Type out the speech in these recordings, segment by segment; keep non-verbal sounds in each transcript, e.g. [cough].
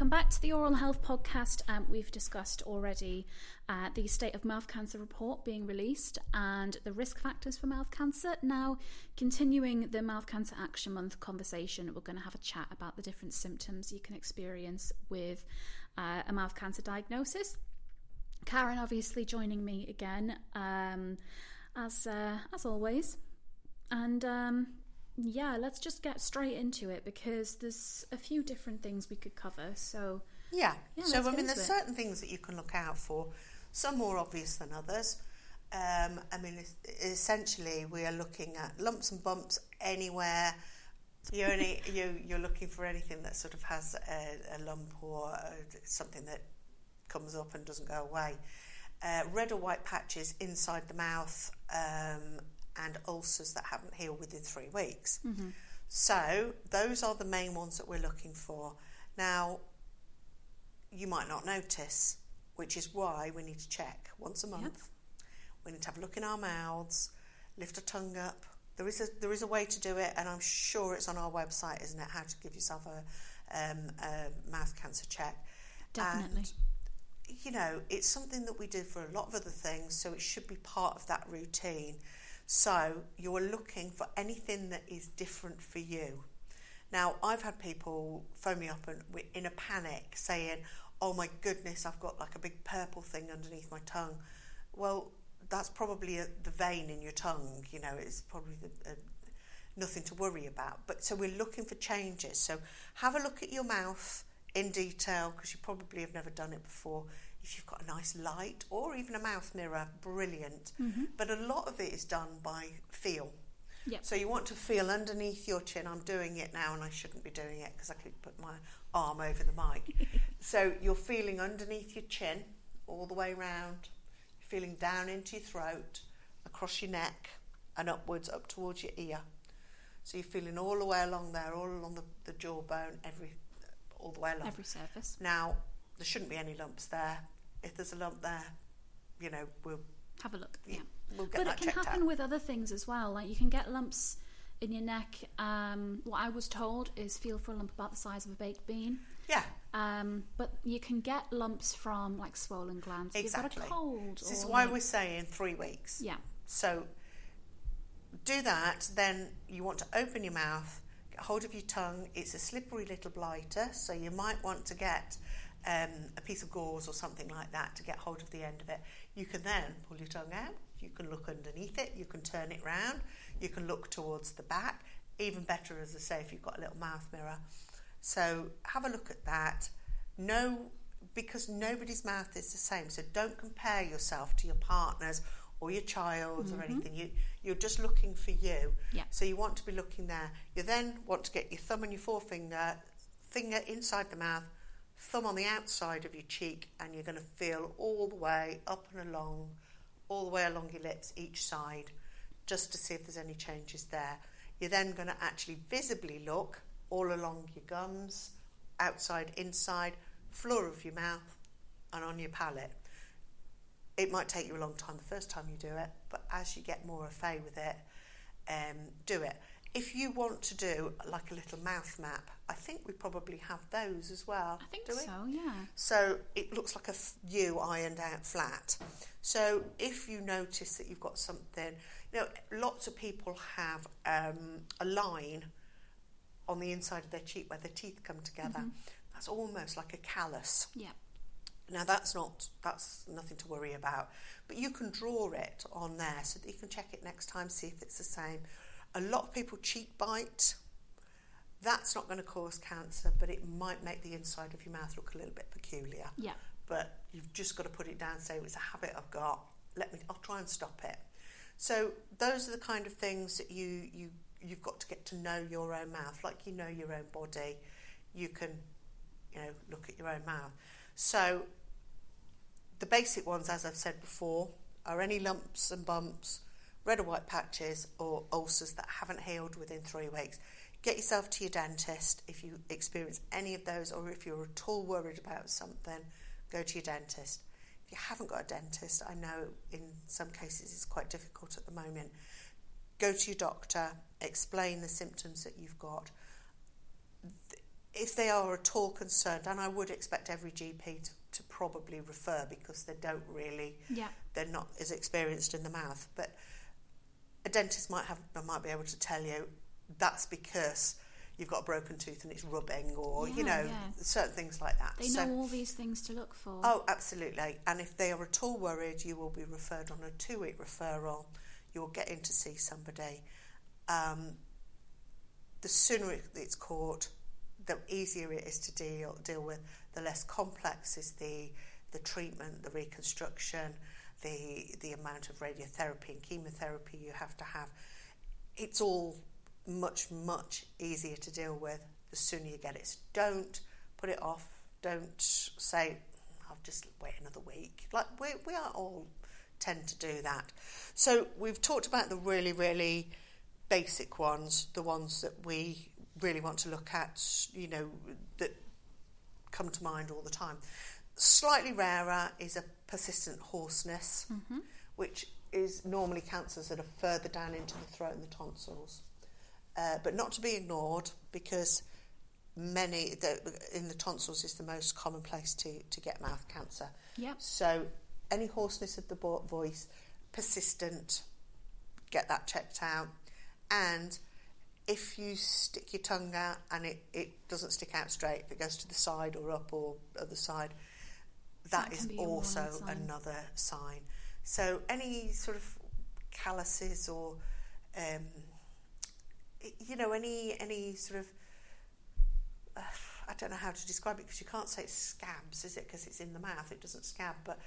welcome back to the Oral Health Podcast. Um, we've discussed already uh, the State of Mouth Cancer report being released and the risk factors for mouth cancer. Now, continuing the Mouth Cancer Action Month conversation, we're going to have a chat about the different symptoms you can experience with uh, a mouth cancer diagnosis. Karen, obviously, joining me again, um, as uh, as always, and um, yeah, let's just get straight into it because there's a few different things we could cover. So yeah, Yeah, so I mean, there's it. certain things that you can look out for. Some more obvious than others. Um, I mean, essentially, we are looking at lumps and bumps anywhere. You only [laughs] you you're looking for anything that sort of has a, a lump or uh something that comes up and doesn't go away. Uh, red or white patches inside the mouth um, and ulcers that haven't healed within three weeks. So those are the main ones that we're looking for. Now, you might not notice, which is why we need to check once a month. We need to have a look in our mouths, lift a tongue up. There is a there is a way to do it, and I'm sure it's on our website, isn't it? How to give yourself a, um, a mouth cancer check. Definitely. And, you know, it's something that we do for a lot of other things, so it should be part of that routine. So you're looking for anything that is different for you. Now, I've had people phone me up and in a panic saying, "Oh my goodness, I've got like a big purple thing underneath my tongue." Well, that's probably a, the vein in your tongue. You know, it's probably the, uh, nothing to worry about. But so we're looking for changes. So have a look at your mouth in detail because you probably have never done it before. If you've got a nice light or even a mouth mirror, brilliant. Mm-hmm. But a lot of it is done by feel. Yep. So you want to feel underneath your chin. I'm doing it now, and I shouldn't be doing it because I could put my arm over the mic. [laughs] so you're feeling underneath your chin, all the way round. You're feeling down into your throat, across your neck, and upwards up towards your ear. So you're feeling all the way along there, all along the, the jawbone, every all the way along. every surface. Now there shouldn't be any lumps there. If there's a lump there, you know we'll Have a look. Yeah, we'll get But that it can happen out. with other things as well. Like you can get lumps in your neck. Um, what I was told is feel for a lump about the size of a baked bean. Yeah, Um, but you can get lumps from like swollen glands. Exactly. You've got a cold. This is why like- we're saying three weeks. Yeah. So do that. Then you want to open your mouth, get hold of your tongue. It's a slippery little blighter, so you might want to get um, a piece of gauze or something like that to get hold of the end of it. You can then pull your tongue out. You can look underneath it. You can turn it round. You can look towards the back. Even better, as I say, if you've got a little mouth mirror. So have a look at that. No, because nobody's mouth is the same. So don't compare yourself to your partner's or your child's or anything. You you're just looking for you. Yeah. So you want to be looking there. You then want to get your thumb and your forefinger, finger inside the mouth, thumb on the outside of your cheek, and you're going to feel all the way up and along, all the way along your lips each side, just to see if there's any changes there. You're then going to actually visibly look all along your gums, outside, inside, floor of your mouth, and on your palate. It might take you a long time the first time you do it, but as you get more au with it, um, do it. If you want to do like a little mouth map, I think we probably have those as well. I think so. Yeah. So it looks like a f- U ironed out flat. So if you notice that you've got something, you know, lots of people have um, a line on the inside of their cheek where their teeth come together. That's almost like a callus. Yeah. Now that's not that's nothing to worry about, but you can draw it on there so that you can check it next time, see if it's the same. A lot of people cheek bite. That's not going to cause cancer, but it might make the inside of your mouth look a little bit peculiar. Yeah. But you've just got to put it down. and Say it's a habit I've got. Let me. I'll try and stop it. So those are the kind of things that you you you've got to get to know your own mouth, like you know your own body. You can, you know, look at your own mouth. So the basic ones, as I've said before, are any lumps and bumps, red or white patches, or ulcers that haven't healed within three weeks. Get yourself to your dentist if you experience any of those, or if you're at all worried about something, go to your dentist. If you haven't got a dentist, I know in some cases it's quite difficult at the moment. Go to your doctor, explain the symptoms that you've got. If they are at all concerned, and I would expect every GP to, to probably refer because they don't really, Yeah. they're not as experienced in the mouth, but a dentist might have might be able to tell you that's because you've got a broken tooth and it's rubbing, or you know yeah. certain things like that. They so, know all these things to look for. Oh, absolutely. And if they are at all worried, you will be referred on a two week referral. You'll get in to see somebody. Um, the sooner it's caught, the easier it is to deal deal with. The less complex is the the treatment, the reconstruction, the the amount of radiotherapy and chemotherapy you have to have. It's all much much easier to deal with the sooner you get it. So don't put it off. Don't say I'll just wait another week. Like we we are all tend to do that. So we've talked about the really really basic ones, the ones that we really want to look at, you know, that come to mind all the time. Slightly rarer is a persistent hoarseness, which is normally cancers that are further down into the throat and the tonsils, uh, but not to be ignored because many the, in the tonsils is the most common place to, to get mouth cancer. Yep. So any hoarseness of the vo- voice, persistent, get that checked out. And if you stick your tongue out and it, it doesn't stick out straight, if it goes to the side or up or other side, That that is also sign. another sign. So any sort of calluses or um, you know any any sort of uh, I don't know how to describe it because you can't say it's scabs, is it? Because it's in the mouth, it doesn't scab. But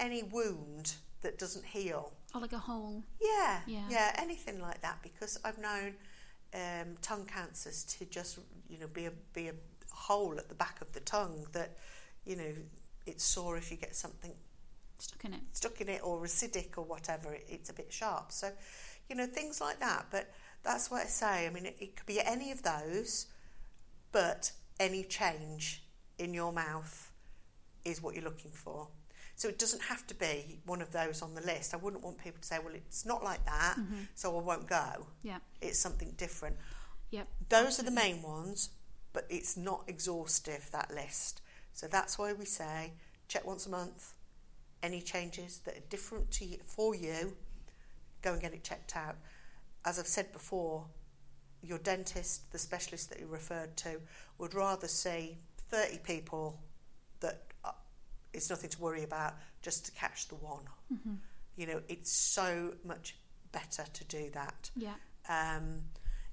any wound that doesn't heal, Or like a hole. yeah, Yeah. anything like that. Because I've known um, tongue cancers to just you know be a be a hole at the back of the tongue that you know it's sore if you get something Stuck in it. stuck in it or acidic or whatever, it, it's a bit sharp. So, you know, things like that. But that's what I say. I mean, it, it could be any of those, but any change in your mouth is what you're looking for. So it doesn't have to be one of those on the list. I wouldn't want people to say, well, it's not like that, mm-hmm. so I won't go. Yeah. It's something different. Yep. Those are the main ones, but it's not exhaustive, that list. So that's why we say check once a month. Any changes that are different to you, for you, go and get it checked out. As I've said before, your dentist, the specialist that you referred to, would rather see 30 people that uh, it's nothing to worry about just to catch the one. You know, it's so much better to do that. Yeah. Um,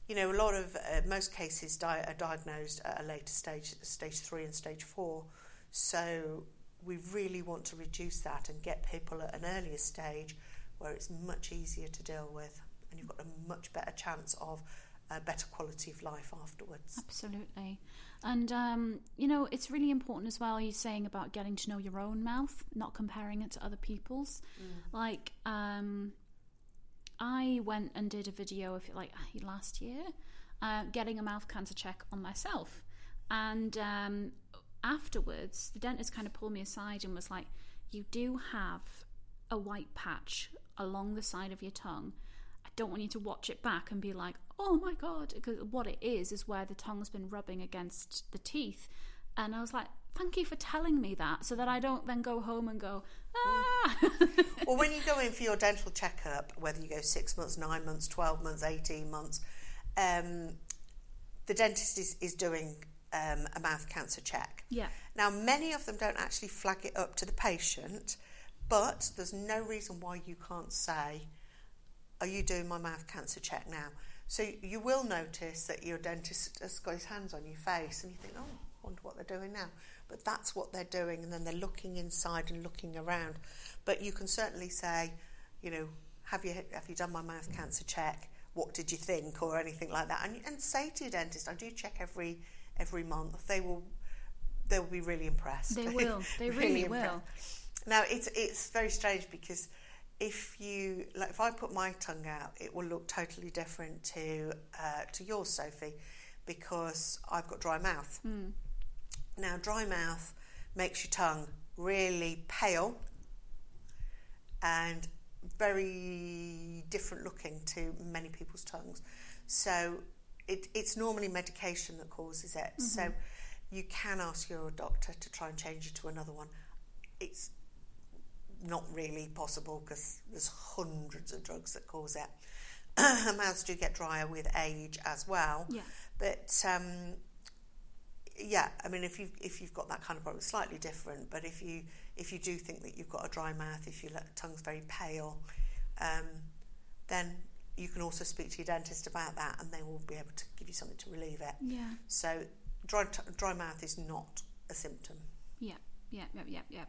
you know, a lot of uh, most cases di- are diagnosed at a later stage, stage three and stage four. So we really want to reduce that and get people at an earlier stage where it's much easier to deal with, and you've got a much better chance of a better quality of life afterwards. Absolutely. And, um, you know, it's really important as well, you're saying about getting to know your own mouth, not comparing it to other people's. Like, um, I went and did a video of it like last year, uh, getting a mouth cancer check on myself. And um, afterwards, the dentist kind of pulled me aside and was like, You do have a white patch along the side of your tongue. I don't want you to watch it back and be like, oh my god, because what it is is where the tongue's been rubbing against the teeth. And I was like, thank you for telling me that so that I don't then go home and go, ah. [laughs] well, when you go in for your dental checkup, whether you go six months, nine months, 12 months, 18 months, um, the dentist is, is doing um, a mouth cancer check. yeah, Now, many of them don't actually flag it up to the patient, but there's no reason why you can't say, Are you doing my mouth cancer check now? So you will notice that your dentist has got his hands on your face and you think, Oh, wonder what they're doing now. But that's what they're doing, and then they're looking inside and looking around. But you can certainly say, you know, have you have you done my mouth cancer check? What did you think, or anything like that? And, and say to your dentist, I do check every every month. They will they will be really impressed. they will. [laughs] They really, impressed. will. Now it's it's very strange because if you like if I put my tongue out, it will look totally different to uh, to yours, Sophie, because I've got dry mouth. Mm. Now, dry mouth makes your tongue really pale and very different looking to many people's tongues. So it, it's normally medication that causes it. So you can ask your doctor to try and change you to another one. It's not really possible because there's hundreds of drugs that cause it. [clears throat] Mouths do get drier with age as well. Yeah. But um, yeah, I mean, if you if you've got that kind of problem, it's slightly different. But if you if you do think that you've got a dry mouth, if your tongue's very pale, um, then you can also speak to your dentist about that, and they will be able to give you something to relieve it. Yeah. So dry t- dry mouth is not a symptom. Yeah. Yeah. Yeah. Yeah. Yeah.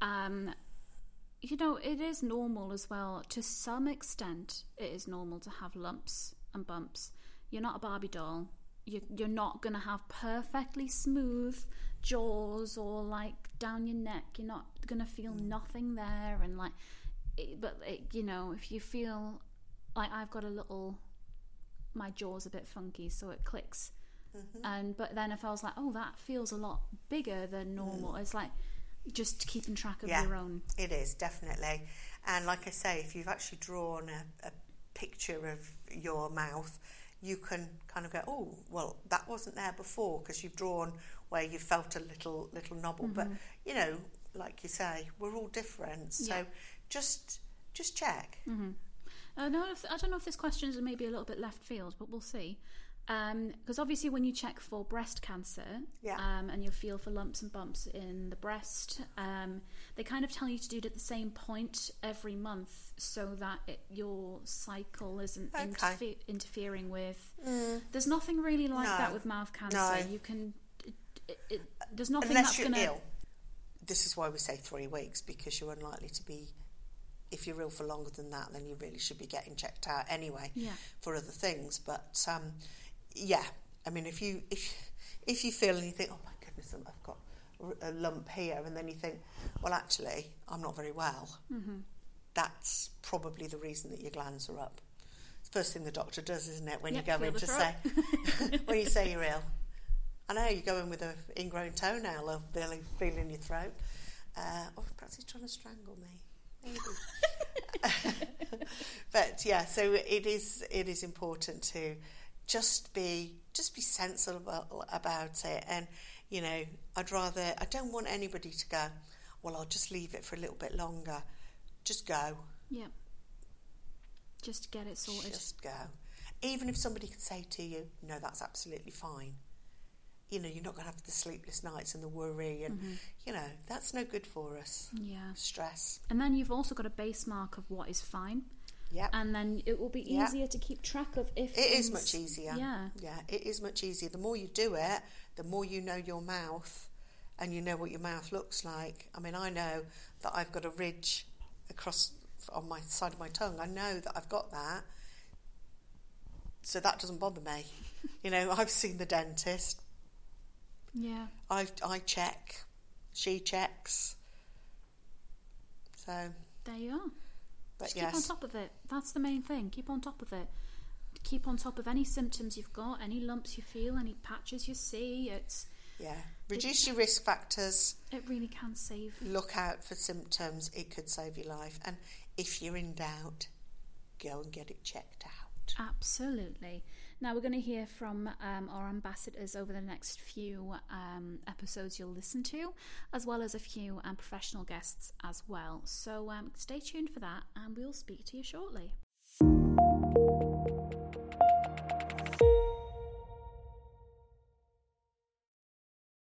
Um, you know, it is normal as well. To some extent, it is normal to have lumps and bumps. You're not a Barbie doll. You, you're not going to have perfectly smooth jaws or like down your neck. You're not going to feel nothing there. And like, it, but it, you know, if you feel like I've got a little, my jaw's a bit funky, so it clicks. Mm-hmm. And but then if I was like, oh, that feels a lot bigger than normal, it's like just keeping track of Mm. Yeah. your own. It is definitely, and like I say, if you've actually drawn a, a picture of your mouth, you can kind of go, oh, well, that wasn't there before because you've drawn where you felt a little little nobble. But mm-hmm. you know, like you say, we're all different, so Yeah. just just check. I know if, I don't know if this question is maybe a little bit left field, but we'll see. Because obviously, when you check for breast cancer Yeah. um, and you feel for lumps and bumps in the breast, um, they kind of tell you to do it at the same point every month so that it, your cycle isn't Okay. interfe- interfering with. There's nothing really like No. that with mouth cancer. No. You can. It, it, it, there's nothing Unless that's going to. This is why we say three weeks because you're unlikely to be. If you're ill for longer than that, then you really should be getting checked out anyway Yeah. for other things. But um, yeah, I mean, if you if if you feel and you think, oh my goodness, I've got a lump here, and then you think, well, actually, I'm not very well. Mm-hmm. That's probably the reason that your glands are up. It's the first thing the doctor does, isn't it? When Yep, you go in to say [laughs] when you say you're ill. I know you go in with an ingrown toenail of feeling, feeling your throat. Uh, or perhaps he's trying to strangle me. Maybe. [laughs] [laughs] but yeah, so it is it is important to just be just be sensible about it, and you know, I'd rather I don't want anybody to go. Well, I'll just leave it for a little bit longer. Just go. Yeah. Just get it sorted. Just go. Even if somebody could say to you, no, that's absolutely fine. You know, you're not going to have the sleepless nights and the worry, and, mm-hmm. you know, that's no good for us. Yeah. Stress. And then you've also got a base mark of what is fine. Yep. and then it will be Yeah. easier to keep track of if It is things- much easier. Yeah, Yeah, it is much easier. The more you do it, the more you know your mouth and you know what your mouth looks like. I mean, I know that I've got a ridge across on my side of my tongue. I know that I've got that. So that doesn't bother me. [laughs] you know, I've seen the dentist. yeah, I I check. She checks. So, there you are. But Just keep on top of it. That's the main thing. Keep on top of it. Keep on top of any symptoms you've got, any lumps you feel, any patches you see. It's Yeah. Reduce your risk factors. it really can save. look out for symptoms, it could save your life. And if you're in doubt, go and get it checked out. Absolutely. Now we're going to hear from um, our ambassadors over the next few um, episodes you'll listen to, as well as a few um, professional guests as well. So um, stay tuned for that, and we'll speak to you shortly.